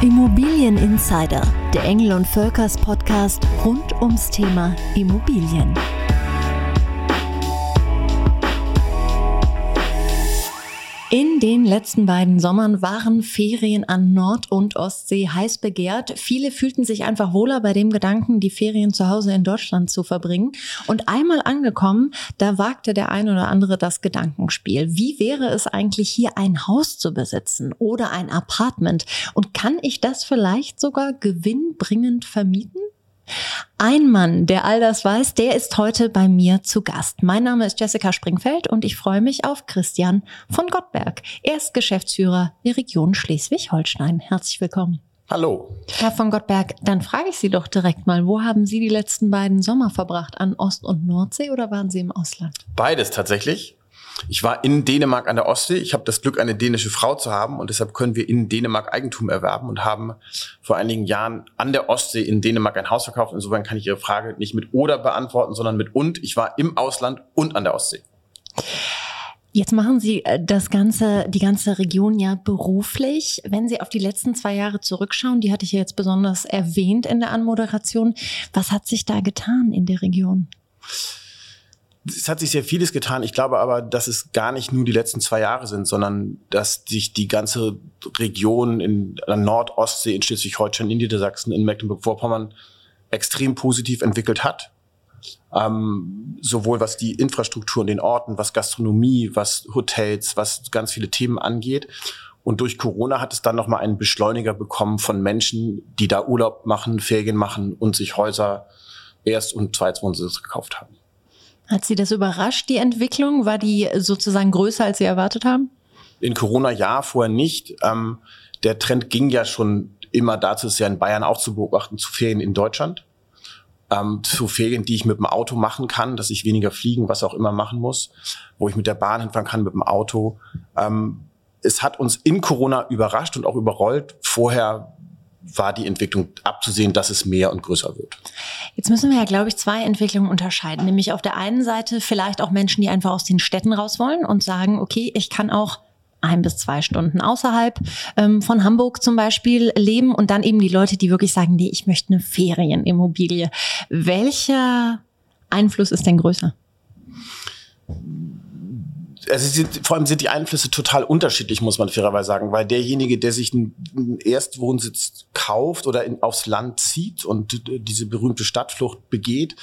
Immobilien Insider, der Engel und Völkers Podcast rund ums Thema Immobilien. In den letzten beiden Sommern waren Ferien an Nord- und Ostsee heiß begehrt. Viele fühlten sich einfach wohler bei dem Gedanken, die Ferien zu Hause in Deutschland zu verbringen. Und einmal angekommen, da wagte der ein oder andere das Gedankenspiel. Wie wäre es eigentlich hier ein Haus zu besitzen oder ein Apartment? Und kann ich das vielleicht sogar gewinnbringend vermieten? Ein Mann, der all das weiß, der ist heute bei mir zu Gast. Mein Name ist Jessica Springfeld und ich freue mich auf Christian von Gottberg. Er ist Geschäftsführer der Region Schleswig-Holstein. Herzlich willkommen. Hallo. Herr von Gottberg, dann frage ich Sie doch direkt mal, wo haben Sie die letzten beiden Sommer verbracht? An Ost- und Nordsee oder waren Sie im Ausland? Beides tatsächlich. Ich war in Dänemark an der Ostsee. Ich habe das Glück, eine dänische Frau zu haben und deshalb können wir in Dänemark Eigentum erwerben und haben vor einigen Jahren an der Ostsee in Dänemark ein Haus verkauft. Insofern kann ich Ihre Frage nicht mit oder beantworten, sondern mit und. Ich war im Ausland und an der Ostsee. Jetzt machen Sie äh, das ganze, die ganze Region ja beruflich. Wenn Sie auf die letzten zwei Jahre zurückschauen, die hatte ich ja jetzt besonders erwähnt in der Anmoderation. Was hat sich da getan in der Region? Es hat sich sehr vieles getan. Ich glaube aber, dass es gar nicht nur die letzten zwei Jahre sind, sondern dass sich die ganze Region in der Nordostsee, in Schleswig-Holstein, in Niedersachsen, in Mecklenburg-Vorpommern extrem positiv entwickelt hat. Ähm, sowohl was die Infrastruktur in den Orten, was Gastronomie, was Hotels, was ganz viele Themen angeht. Und durch Corona hat es dann nochmal einen Beschleuniger bekommen von Menschen, die da Urlaub machen, Ferien machen und sich Häuser erst- und zweitwohnsitz gekauft haben. Hat Sie das überrascht, die Entwicklung? War die sozusagen größer, als Sie erwartet haben? In Corona ja, vorher nicht. Ähm, der Trend ging ja schon immer dazu, ist ja in Bayern auch zu beobachten, zu Ferien in Deutschland. Ähm, zu Ferien, die ich mit dem Auto machen kann, dass ich weniger fliegen, was auch immer machen muss, wo ich mit der Bahn hinfahren kann, mit dem Auto. Ähm, es hat uns in Corona überrascht und auch überrollt. Vorher war die Entwicklung abzusehen, dass es mehr und größer wird. Jetzt müssen wir ja, glaube ich, zwei Entwicklungen unterscheiden. Nämlich auf der einen Seite vielleicht auch Menschen, die einfach aus den Städten raus wollen und sagen, okay, ich kann auch ein bis zwei Stunden außerhalb ähm, von Hamburg zum Beispiel leben und dann eben die Leute, die wirklich sagen, nee, ich möchte eine Ferienimmobilie. Welcher Einfluss ist denn größer? Also vor allem sind die Einflüsse total unterschiedlich, muss man fairerweise sagen, weil derjenige, der sich einen Erstwohnsitz kauft oder in, aufs Land zieht und diese berühmte Stadtflucht begeht,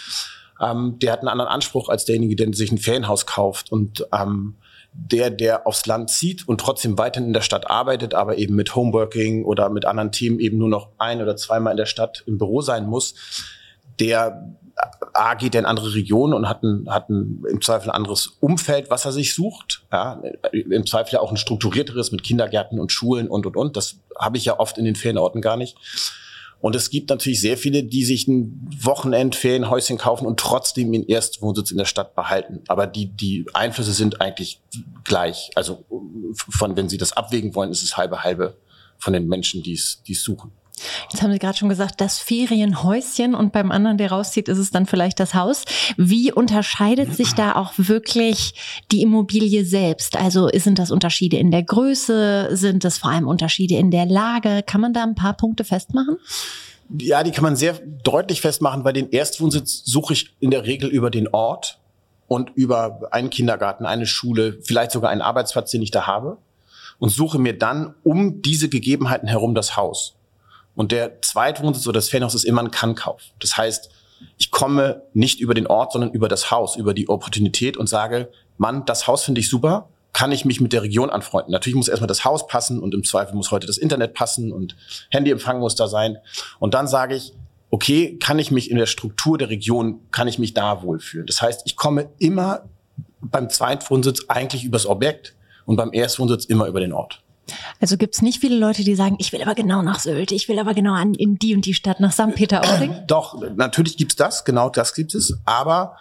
ähm, der hat einen anderen Anspruch als derjenige, der sich ein Ferienhaus kauft und ähm, der, der aufs Land zieht und trotzdem weiterhin in der Stadt arbeitet, aber eben mit Homeworking oder mit anderen Themen eben nur noch ein oder zweimal in der Stadt im Büro sein muss, der A geht er in andere Regionen und hat, ein, hat ein, im Zweifel ein anderes Umfeld, was er sich sucht. Ja, Im Zweifel auch ein strukturierteres mit Kindergärten und Schulen und, und, und. Das habe ich ja oft in den Ferienorten gar nicht. Und es gibt natürlich sehr viele, die sich ein Wochenendferienhäuschen kaufen und trotzdem ihren Erstwohnsitz in der Stadt behalten. Aber die, die Einflüsse sind eigentlich gleich. Also von, wenn sie das abwägen wollen, ist es halbe halbe von den Menschen, die es, die es suchen. Jetzt haben Sie gerade schon gesagt, das Ferienhäuschen und beim anderen, der rauszieht, ist es dann vielleicht das Haus. Wie unterscheidet sich da auch wirklich die Immobilie selbst? Also sind das Unterschiede in der Größe? Sind das vor allem Unterschiede in der Lage? Kann man da ein paar Punkte festmachen? Ja, die kann man sehr deutlich festmachen, weil den Erstwohnsitz suche ich in der Regel über den Ort und über einen Kindergarten, eine Schule, vielleicht sogar einen Arbeitsplatz, den ich da habe und suche mir dann um diese Gegebenheiten herum das Haus. Und der Zweitwohnsitz oder das Ferienhaus ist immer ein Kannkauf. Das heißt, ich komme nicht über den Ort, sondern über das Haus, über die Opportunität und sage, Mann, das Haus finde ich super, kann ich mich mit der Region anfreunden. Natürlich muss erstmal das Haus passen und im Zweifel muss heute das Internet passen und Handyempfang muss da sein. Und dann sage ich, okay, kann ich mich in der Struktur der Region, kann ich mich da wohlfühlen. Das heißt, ich komme immer beim Zweitwohnsitz eigentlich übers Objekt und beim Erstwohnsitz immer über den Ort. Also gibt es nicht viele Leute, die sagen, ich will aber genau nach Sylt, ich will aber genau an, in die und die Stadt, nach St. Peter-Ording? Doch, natürlich gibt's das, genau das gibt es, aber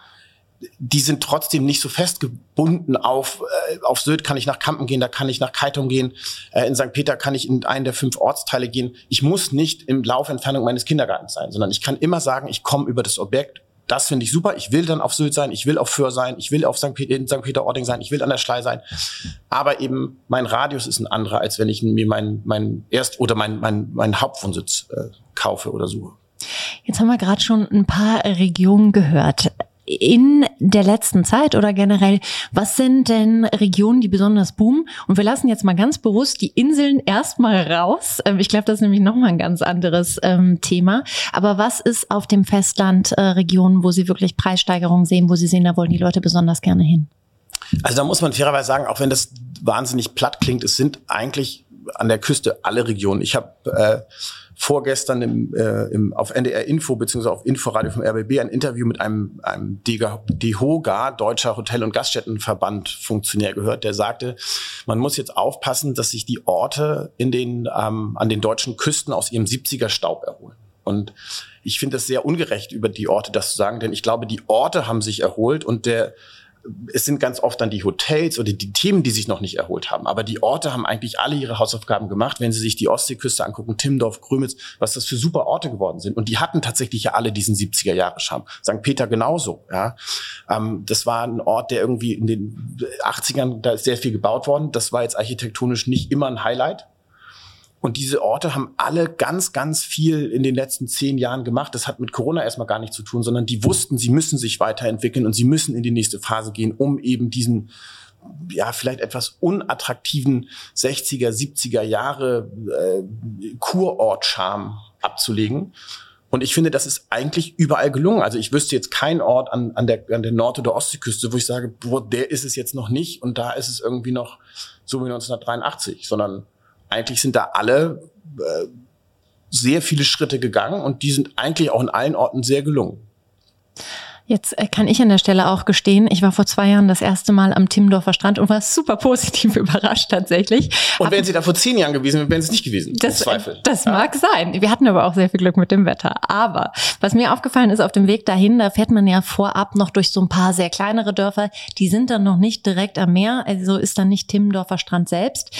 die sind trotzdem nicht so festgebunden auf, äh, auf Sylt kann ich nach Kampen gehen, da kann ich nach Kaitum gehen, äh, in St. Peter kann ich in einen der fünf Ortsteile gehen. Ich muss nicht im Laufentfernung meines Kindergartens sein, sondern ich kann immer sagen, ich komme über das Objekt das finde ich super. Ich will dann auf Sylt sein, ich will auf Föhr sein, ich will auf St. Peter, in St. Peter-Ording sein, ich will an der Schlei sein. Aber eben mein Radius ist ein anderer, als wenn ich mir meinen mein Erst- oder meinen mein, mein Hauptwohnsitz äh, kaufe oder suche. Jetzt haben wir gerade schon ein paar Regionen gehört in der letzten Zeit oder generell, was sind denn Regionen, die besonders boomen? Und wir lassen jetzt mal ganz bewusst die Inseln erstmal raus. Ähm, ich glaube, das ist nämlich nochmal ein ganz anderes ähm, Thema. Aber was ist auf dem Festland äh, Regionen, wo Sie wirklich Preissteigerungen sehen, wo Sie sehen, da wollen die Leute besonders gerne hin? Also da muss man fairerweise sagen, auch wenn das wahnsinnig platt klingt, es sind eigentlich an der Küste alle Regionen. Ich habe äh, vorgestern im, äh, im, auf NDR Info beziehungsweise auf Inforadio vom RBB ein Interview mit einem, einem DEHOGA, Deutscher Hotel- und Gaststättenverband Funktionär gehört, der sagte, man muss jetzt aufpassen, dass sich die Orte in den, ähm, an den deutschen Küsten aus ihrem 70er Staub erholen. Und ich finde es sehr ungerecht, über die Orte das zu sagen, denn ich glaube, die Orte haben sich erholt und der es sind ganz oft dann die Hotels oder die Themen, die sich noch nicht erholt haben. Aber die Orte haben eigentlich alle ihre Hausaufgaben gemacht. Wenn Sie sich die Ostseeküste angucken, Timmendorf, Grömitz, was das für super Orte geworden sind. Und die hatten tatsächlich ja alle diesen 70er Jahre Charme. St. Peter genauso. Ja. Ähm, das war ein Ort, der irgendwie in den 80ern, da ist sehr viel gebaut worden. Das war jetzt architektonisch nicht immer ein Highlight. Und diese Orte haben alle ganz, ganz viel in den letzten zehn Jahren gemacht. Das hat mit Corona erstmal gar nichts zu tun, sondern die wussten, sie müssen sich weiterentwickeln und sie müssen in die nächste Phase gehen, um eben diesen ja, vielleicht etwas unattraktiven 60er, 70er Jahre äh, Kurort-Charme abzulegen. Und ich finde, das ist eigentlich überall gelungen. Also ich wüsste jetzt keinen Ort an, an, der, an der Nord- oder Ostseeküste, wo ich sage, boah, der ist es jetzt noch nicht und da ist es irgendwie noch so wie 1983, sondern eigentlich sind da alle äh, sehr viele Schritte gegangen und die sind eigentlich auch in allen Orten sehr gelungen. Jetzt äh, kann ich an der Stelle auch gestehen, ich war vor zwei Jahren das erste Mal am Timmendorfer Strand und war super positiv überrascht tatsächlich. Und wären Sie da vor zehn Jahren gewesen, wären Sie es nicht gewesen. Das, Zweifel. das ja. mag sein. Wir hatten aber auch sehr viel Glück mit dem Wetter. Aber was mir aufgefallen ist, auf dem Weg dahin, da fährt man ja vorab noch durch so ein paar sehr kleinere Dörfer. Die sind dann noch nicht direkt am Meer, also ist dann nicht Timmendorfer Strand selbst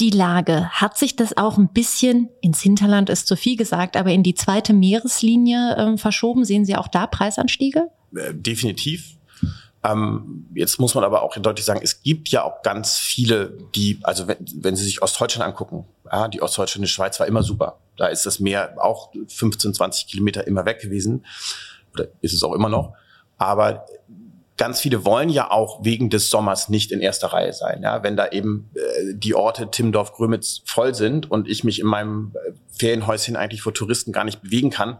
die Lage? Hat sich das auch ein bisschen ins Hinterland ist zu viel gesagt, aber in die zweite Meereslinie äh, verschoben? Sehen Sie auch da Preisanstiege? Äh, definitiv. Ähm, jetzt muss man aber auch deutlich sagen, es gibt ja auch ganz viele, die, also wenn, wenn Sie sich Ostdeutschland angucken, ja, die ostdeutsche Schweiz war immer super. Da ist das Meer auch 15, 20 Kilometer immer weg gewesen. Oder ist es auch immer noch. Aber ganz viele wollen ja auch wegen des Sommers nicht in erster Reihe sein. Ja, wenn da eben äh, die Orte Timmendorf, Grömitz voll sind und ich mich in meinem äh, Ferienhäuschen eigentlich vor Touristen gar nicht bewegen kann,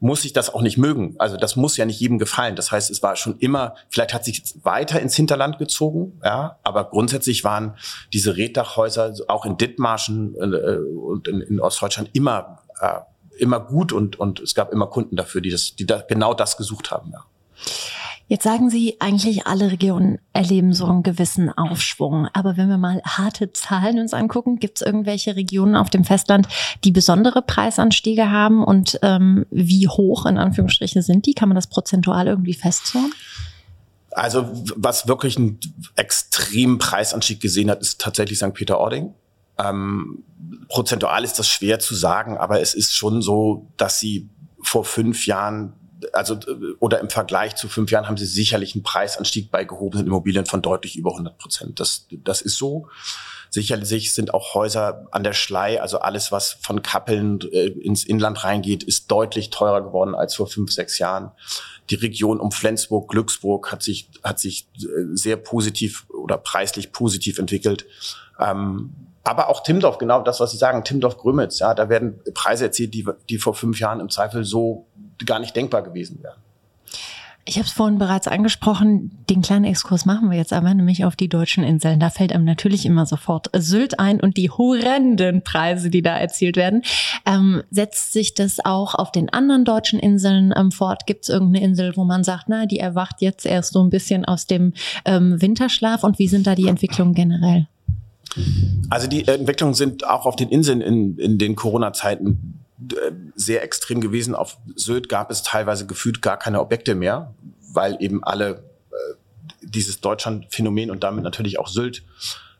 muss ich das auch nicht mögen. Also das muss ja nicht jedem gefallen. Das heißt, es war schon immer, vielleicht hat sich weiter ins Hinterland gezogen, ja, aber grundsätzlich waren diese Reddachhäuser auch in Dithmarschen äh, und in, in Ostdeutschland immer äh, immer gut und und es gab immer Kunden dafür, die das, die da genau das gesucht haben. Ja. Jetzt sagen Sie, eigentlich alle Regionen erleben so einen gewissen Aufschwung. Aber wenn wir mal harte Zahlen uns angucken, gibt es irgendwelche Regionen auf dem Festland, die besondere Preisanstiege haben? Und ähm, wie hoch in Anführungsstrichen sind die? Kann man das prozentual irgendwie festzurren? Also was wirklich einen extremen Preisanstieg gesehen hat, ist tatsächlich St. Peter-Ording. Ähm, prozentual ist das schwer zu sagen, aber es ist schon so, dass sie vor fünf Jahren also oder im Vergleich zu fünf Jahren haben sie sicherlich einen Preisanstieg bei gehobenen Immobilien von deutlich über 100 Prozent. Das, das ist so. Sicherlich sind auch Häuser an der Schlei, also alles, was von Kappeln äh, ins Inland reingeht, ist deutlich teurer geworden als vor fünf, sechs Jahren. Die Region um Flensburg, Glücksburg hat sich, hat sich äh, sehr positiv oder preislich positiv entwickelt. Ähm, aber auch Timdorf, genau das, was Sie sagen, Timdorf-Grömitz, ja, da werden Preise erzielt, die, die vor fünf Jahren im Zweifel so gar nicht denkbar gewesen wären. Ich habe es vorhin bereits angesprochen, den kleinen Exkurs machen wir jetzt aber, nämlich auf die deutschen Inseln. Da fällt einem natürlich immer sofort Sylt ein und die horrenden Preise, die da erzielt werden. Ähm, setzt sich das auch auf den anderen deutschen Inseln ähm, fort? Gibt es irgendeine Insel, wo man sagt, na, die erwacht jetzt erst so ein bisschen aus dem ähm, Winterschlaf? Und wie sind da die Entwicklungen generell? Also die Entwicklungen sind auch auf den Inseln in, in den Corona-Zeiten sehr extrem gewesen. Auf Sylt gab es teilweise gefühlt gar keine Objekte mehr, weil eben alle äh, dieses Deutschland-Phänomen und damit natürlich auch Sylt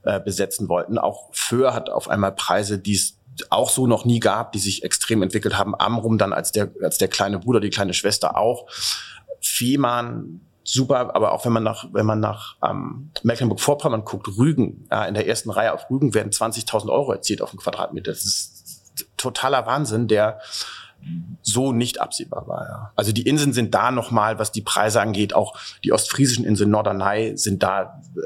äh, besetzen wollten. Auch Föhr hat auf einmal Preise, die es auch so noch nie gab, die sich extrem entwickelt haben. Amrum dann als der, als der kleine Bruder, die kleine Schwester auch. Fehmarn super, aber auch wenn man nach, wenn man nach ähm, Mecklenburg-Vorpommern guckt, Rügen, ja, in der ersten Reihe auf Rügen werden 20.000 Euro erzielt auf den Quadratmeter. Das ist totaler Wahnsinn, der so nicht absehbar war. Ja. Also die Inseln sind da nochmal, was die Preise angeht, auch die ostfriesischen Inseln Norderney sind da äh,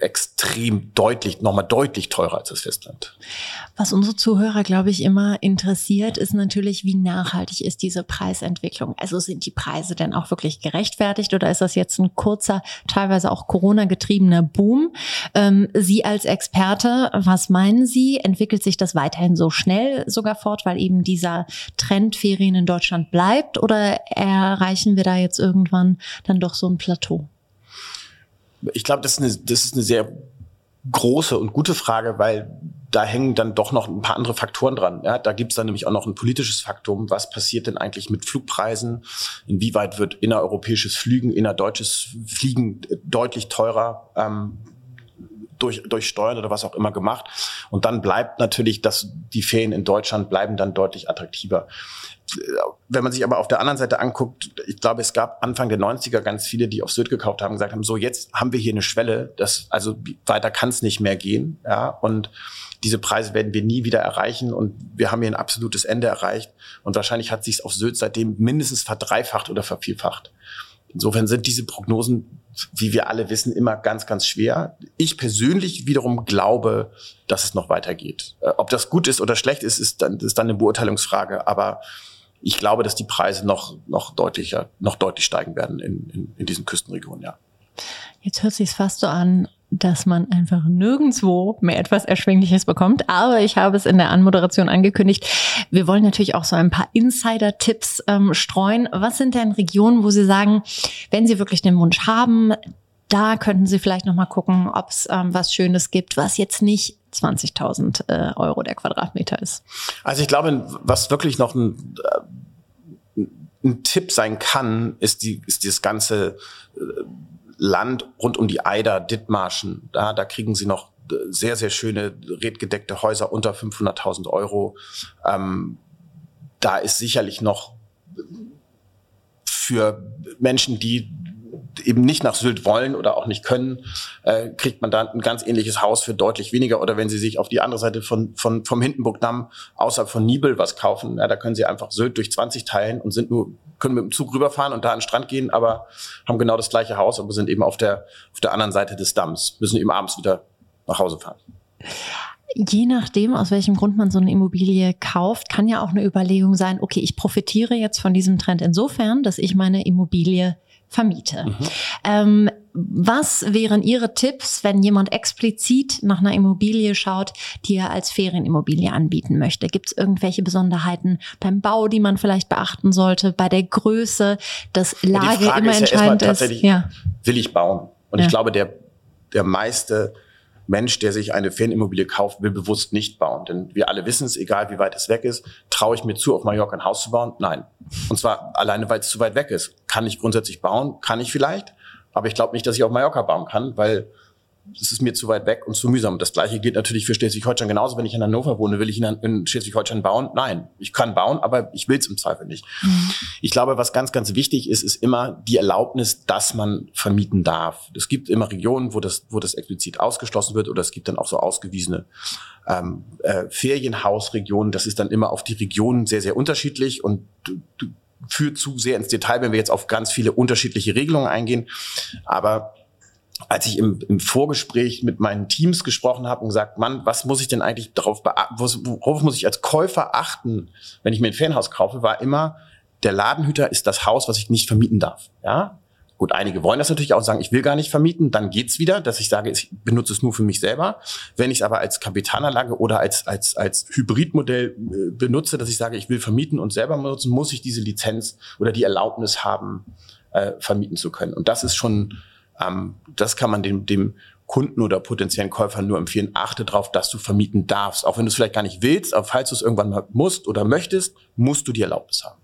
extrem deutlich, nochmal deutlich teurer als das Festland. Was unsere Zuhörer, glaube ich, immer interessiert, ist natürlich, wie nachhaltig ist diese Preisentwicklung? Also sind die Preise denn auch wirklich gerechtfertigt oder ist das jetzt ein kurzer, teilweise auch Corona-getriebener Boom? Ähm, Sie als Experte, was meinen Sie? Entwickelt sich das weiterhin so schnell sogar fort, weil eben dieser Trend Ferien in Deutschland bleibt oder erreichen wir da jetzt irgendwann dann doch so ein Plateau? Ich glaube, das, ist eine, das ist eine sehr große und gute Frage, weil da hängen dann doch noch ein paar andere Faktoren dran. Ja, da gibt's dann nämlich auch noch ein politisches Faktum. Was passiert denn eigentlich mit Flugpreisen? Inwieweit wird innereuropäisches Fliegen, innerdeutsches Fliegen deutlich teurer? Ähm, durch, durch Steuern oder was auch immer gemacht. Und dann bleibt natürlich, dass die Ferien in Deutschland bleiben dann deutlich attraktiver wenn man sich aber auf der anderen Seite anguckt, ich glaube, es gab Anfang der 90er ganz viele, die auf Sylt gekauft haben, gesagt haben, so jetzt haben wir hier eine Schwelle, das, also weiter kann es nicht mehr gehen, ja, und diese Preise werden wir nie wieder erreichen und wir haben hier ein absolutes Ende erreicht und wahrscheinlich hat sich auf Sylt seitdem mindestens verdreifacht oder vervielfacht. Insofern sind diese Prognosen, wie wir alle wissen, immer ganz, ganz schwer. Ich persönlich wiederum glaube, dass es noch weitergeht. Äh, ob das gut ist oder schlecht ist, ist dann, ist dann eine Beurteilungsfrage, aber ich glaube, dass die Preise noch, noch deutlicher, noch deutlich steigen werden in, in, in diesen Küstenregionen, ja. Jetzt hört sich fast so an, dass man einfach nirgendwo mehr etwas Erschwingliches bekommt. Aber ich habe es in der Anmoderation angekündigt. Wir wollen natürlich auch so ein paar Insider-Tipps ähm, streuen. Was sind denn Regionen, wo Sie sagen, wenn Sie wirklich den Wunsch haben, da könnten Sie vielleicht noch mal gucken, ob es ähm, was Schönes gibt, was jetzt nicht 20.000 äh, Euro der Quadratmeter ist. Also ich glaube, was wirklich noch ein, äh, ein Tipp sein kann, ist die ist dieses ganze äh, Land rund um die Eider, Dithmarschen. Da, da kriegen Sie noch äh, sehr, sehr schöne redgedeckte Häuser unter 500.000 Euro. Ähm, da ist sicherlich noch für Menschen, die eben nicht nach Sylt wollen oder auch nicht können, äh, kriegt man da ein ganz ähnliches Haus für deutlich weniger. Oder wenn Sie sich auf die andere Seite von, von, vom Hindenburgdamm außerhalb von Nibel was kaufen, ja, da können Sie einfach Sylt durch 20 teilen und sind nur, können mit dem Zug rüberfahren und da an den Strand gehen, aber haben genau das gleiche Haus, aber sind eben auf der, auf der anderen Seite des Damms, müssen eben abends wieder nach Hause fahren. Je nachdem, aus welchem Grund man so eine Immobilie kauft, kann ja auch eine Überlegung sein, okay, ich profitiere jetzt von diesem Trend insofern, dass ich meine Immobilie vermiete. Mhm. Ähm, was wären Ihre Tipps, wenn jemand explizit nach einer Immobilie schaut, die er als Ferienimmobilie anbieten möchte? Gibt es irgendwelche Besonderheiten beim Bau, die man vielleicht beachten sollte, bei der Größe, dass Lage immer ist entscheidend ja ist? Ja. Will ich bauen? Und ja. ich glaube, der, der meiste Mensch, der sich eine Ferienimmobilie kauft, will bewusst nicht bauen. Denn wir alle wissen es, egal wie weit es weg ist, traue ich mir zu, auf Mallorca ein Haus zu bauen? Nein. Und zwar alleine, weil es zu weit weg ist. Kann ich grundsätzlich bauen? Kann ich vielleicht. Aber ich glaube nicht, dass ich auf Mallorca bauen kann, weil es ist mir zu weit weg und zu mühsam. Das gleiche gilt natürlich für Schleswig-Holstein genauso. Wenn ich in Hannover wohne, will ich in Schleswig-Holstein bauen? Nein, ich kann bauen, aber ich will es im Zweifel nicht. Mhm. Ich glaube, was ganz, ganz wichtig ist, ist immer die Erlaubnis, dass man vermieten darf. Es gibt immer Regionen, wo das, wo das explizit ausgeschlossen wird oder es gibt dann auch so ausgewiesene ähm, äh, Ferienhausregionen. Das ist dann immer auf die Regionen sehr, sehr unterschiedlich und führt zu sehr ins Detail, wenn wir jetzt auf ganz viele unterschiedliche Regelungen eingehen. Aber als ich im, im Vorgespräch mit meinen Teams gesprochen habe und gesagt, Mann, was muss ich denn eigentlich darauf worauf muss ich als Käufer achten, wenn ich mir ein Ferienhaus kaufe, war immer, der Ladenhüter ist das Haus, was ich nicht vermieten darf. Ja, Gut, einige wollen das natürlich auch sagen, ich will gar nicht vermieten, dann geht's wieder, dass ich sage, ich benutze es nur für mich selber. Wenn ich es aber als Kapitalanlage oder als, als, als Hybridmodell äh, benutze, dass ich sage, ich will vermieten und selber benutzen, muss ich diese Lizenz oder die Erlaubnis haben, äh, vermieten zu können. Und das ist schon ähm, das kann man dem, dem Kunden oder potenziellen Käufer nur empfehlen. Achte darauf, dass du vermieten darfst. Auch wenn du es vielleicht gar nicht willst, aber falls du es irgendwann mal musst oder möchtest, musst du die Erlaubnis haben.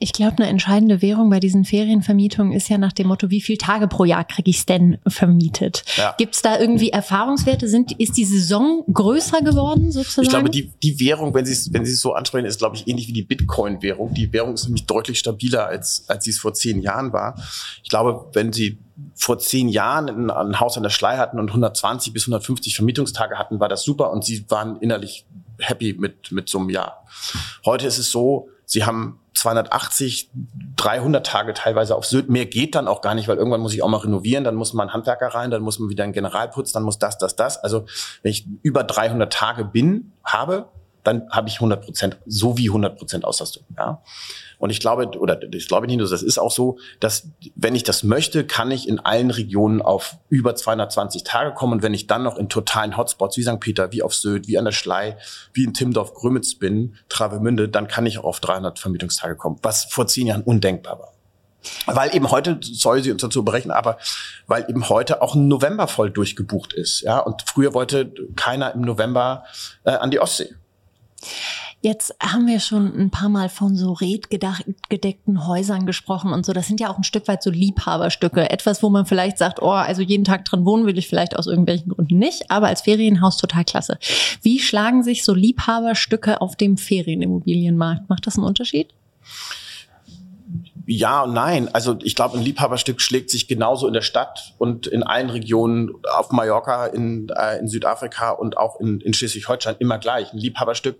Ich glaube, eine entscheidende Währung bei diesen Ferienvermietungen ist ja nach dem Motto, wie viele Tage pro Jahr kriege ich es denn vermietet? Ja. Gibt es da irgendwie Erfahrungswerte? Sind, ist die Saison größer geworden sozusagen? Ich glaube, die, die Währung, wenn Sie es wenn Sie es so ansprechen, ist, glaube ich, ähnlich wie die Bitcoin-Währung. Die Währung ist nämlich deutlich stabiler, als, als sie es vor zehn Jahren war. Ich glaube, wenn Sie vor zehn Jahren ein, ein Haus an der Schlei hatten und 120 bis 150 Vermietungstage hatten, war das super und Sie waren innerlich happy mit, mit so einem Jahr. Heute ist es so, Sie haben 280, 300 Tage teilweise auf Sylt. Mehr geht dann auch gar nicht, weil irgendwann muss ich auch mal renovieren, dann muss man Handwerker rein, dann muss man wieder einen Generalputz, dann muss das, das, das. Also wenn ich über 300 Tage bin, habe, dann habe ich 100 Prozent, so wie 100 Prozent Auslastung. Ja? Und ich glaube, oder ich glaube nicht nur, das ist auch so, dass wenn ich das möchte, kann ich in allen Regionen auf über 220 Tage kommen. Und wenn ich dann noch in totalen Hotspots wie St. Peter, wie auf Sylt, wie an der Schlei, wie in Timdorf, Grömitz bin, Travemünde, dann kann ich auch auf 300 Vermietungstage kommen, was vor zehn Jahren undenkbar war. Weil eben heute, soll sie uns dazu berechnen, aber weil eben heute auch ein November voll durchgebucht ist. Ja, und früher wollte keiner im November äh, an die Ostsee. Jetzt haben wir schon ein paar Mal von so redgedeckten Häusern gesprochen und so. Das sind ja auch ein Stück weit so Liebhaberstücke. Etwas, wo man vielleicht sagt, oh, also jeden Tag drin wohnen will ich vielleicht aus irgendwelchen Gründen nicht, aber als Ferienhaus total klasse. Wie schlagen sich so Liebhaberstücke auf dem Ferienimmobilienmarkt? Macht das einen Unterschied? Ja und nein. Also ich glaube, ein Liebhaberstück schlägt sich genauso in der Stadt und in allen Regionen, auf Mallorca, in, äh, in Südafrika und auch in, in Schleswig-Holstein immer gleich. Ein Liebhaberstück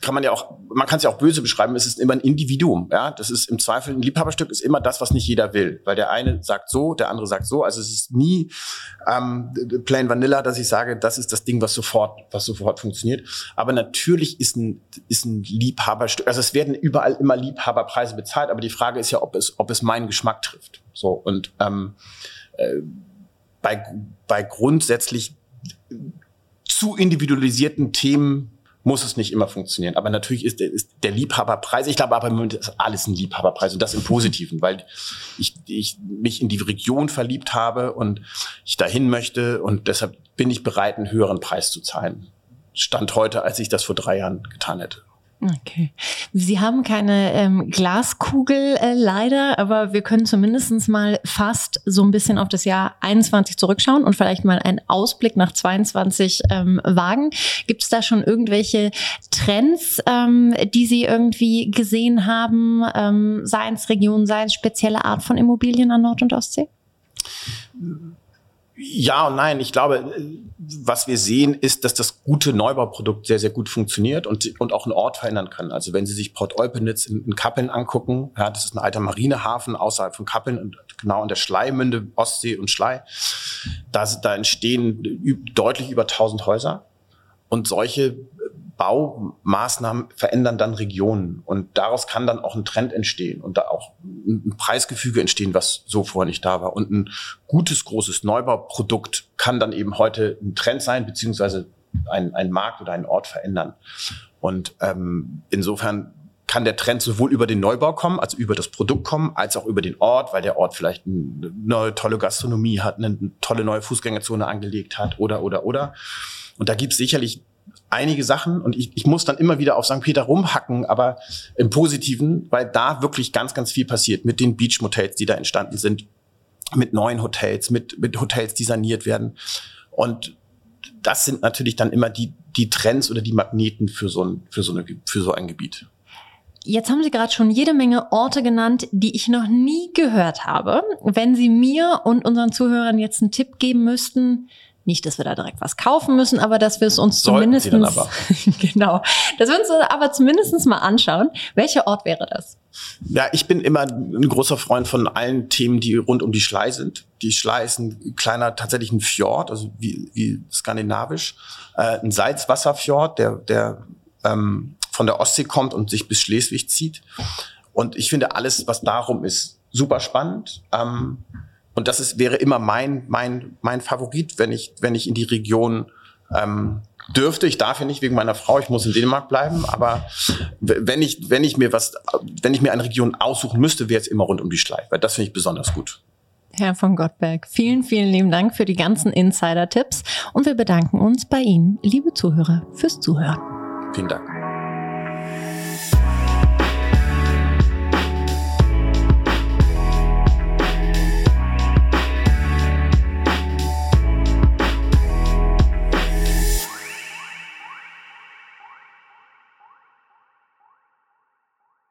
kann man ja auch, man kann es ja auch böse beschreiben, es ist immer ein Individuum. Ja, das ist im Zweifel ein Liebhaberstück ist immer das, was nicht jeder will, weil der eine sagt so, der andere sagt so. Also es ist nie ähm, plain vanilla, dass ich sage, das ist das Ding, was sofort, was sofort funktioniert. Aber natürlich ist ein ist ein Liebhaberstück, also es werden überall immer Liebhaberpreise bezahlt, aber die Frage ist ja, ob es ob es meinen Geschmack trifft. So und ähm, äh, bei bei grundsätzlich zu individualisierten Themen muss es nicht immer funktionieren. Aber natürlich ist, ist der Liebhaberpreis, ich glaube aber im Moment ist alles ein Liebhaberpreis und das im Positiven, weil ich, ich mich in die Region verliebt habe und ich dahin möchte und deshalb bin ich bereit, einen höheren Preis zu zahlen. Stand heute, als ich das vor drei Jahren getan hätte. Okay. Sie haben keine ähm, Glaskugel äh, leider, aber wir können zumindestens mal fast so ein bisschen auf das Jahr 21 zurückschauen und vielleicht mal einen Ausblick nach 22 ähm, wagen. Gibt es da schon irgendwelche Trends, ähm, die Sie irgendwie gesehen haben, ähm, sei es Region, sei es spezielle Art von Immobilien an Nord- und Ostsee? Ja und nein. Ich glaube, was wir sehen, ist, dass das gute Neubauprodukt sehr, sehr gut funktioniert und, und auch einen Ort verändern kann. Also wenn Sie sich Port Eupenitz in, in Kappeln angucken, ja, das ist ein alter Marinehafen außerhalb von Kappeln und genau an der Schleimünde, Ostsee und Schlei, da, da entstehen deutlich über 1000 Häuser. Und solche Baumaßnahmen verändern dann Regionen und daraus kann dann auch ein Trend entstehen und da auch ein Preisgefüge entstehen, was so vorher nicht da war. Und ein gutes, großes Neubauprodukt kann dann eben heute ein Trend sein, beziehungsweise ein, ein Markt oder einen Ort verändern. Und ähm, insofern kann der Trend sowohl über den Neubau kommen, also über das Produkt kommen, als auch über den Ort, weil der Ort vielleicht eine neue tolle Gastronomie hat, eine tolle neue Fußgängerzone angelegt hat oder oder oder. Und da gibt es sicherlich einige Sachen und ich, ich muss dann immer wieder auf St. Peter rumhacken, aber im Positiven, weil da wirklich ganz, ganz viel passiert mit den Beach-Motels, die da entstanden sind, mit neuen Hotels, mit, mit Hotels, die saniert werden. Und das sind natürlich dann immer die, die Trends oder die Magneten für so ein, für so, eine, für so ein Gebiet. Jetzt haben Sie gerade schon jede Menge Orte genannt, die ich noch nie gehört habe. Wenn Sie mir und unseren Zuhörern jetzt einen Tipp geben müssten, nicht, dass wir da direkt was kaufen müssen, aber dass wir es uns zumindest genau, dass wir uns aber zumindest mal anschauen. Welcher Ort wäre das? Ja, ich bin immer ein großer Freund von allen Themen, die rund um die Schlei sind. Die Schlei ist ein kleiner, tatsächlich ein Fjord, also wie, wie skandinavisch, äh, ein Salzwasserfjord, der, der ähm, von der Ostsee kommt und sich bis Schleswig zieht. Und ich finde alles, was darum ist, super spannend. Ähm, und das ist, wäre immer mein, mein, mein Favorit, wenn ich, wenn ich in die Region ähm, dürfte. Ich darf ja nicht wegen meiner Frau, ich muss in Dänemark bleiben, aber wenn ich, wenn ich mir was, wenn ich mir eine Region aussuchen müsste, wäre es immer rund um die Schleife. weil das finde ich besonders gut. Herr von Gottberg, vielen, vielen lieben Dank für die ganzen Insider-Tipps und wir bedanken uns bei Ihnen, liebe Zuhörer, fürs Zuhören. Vielen Dank.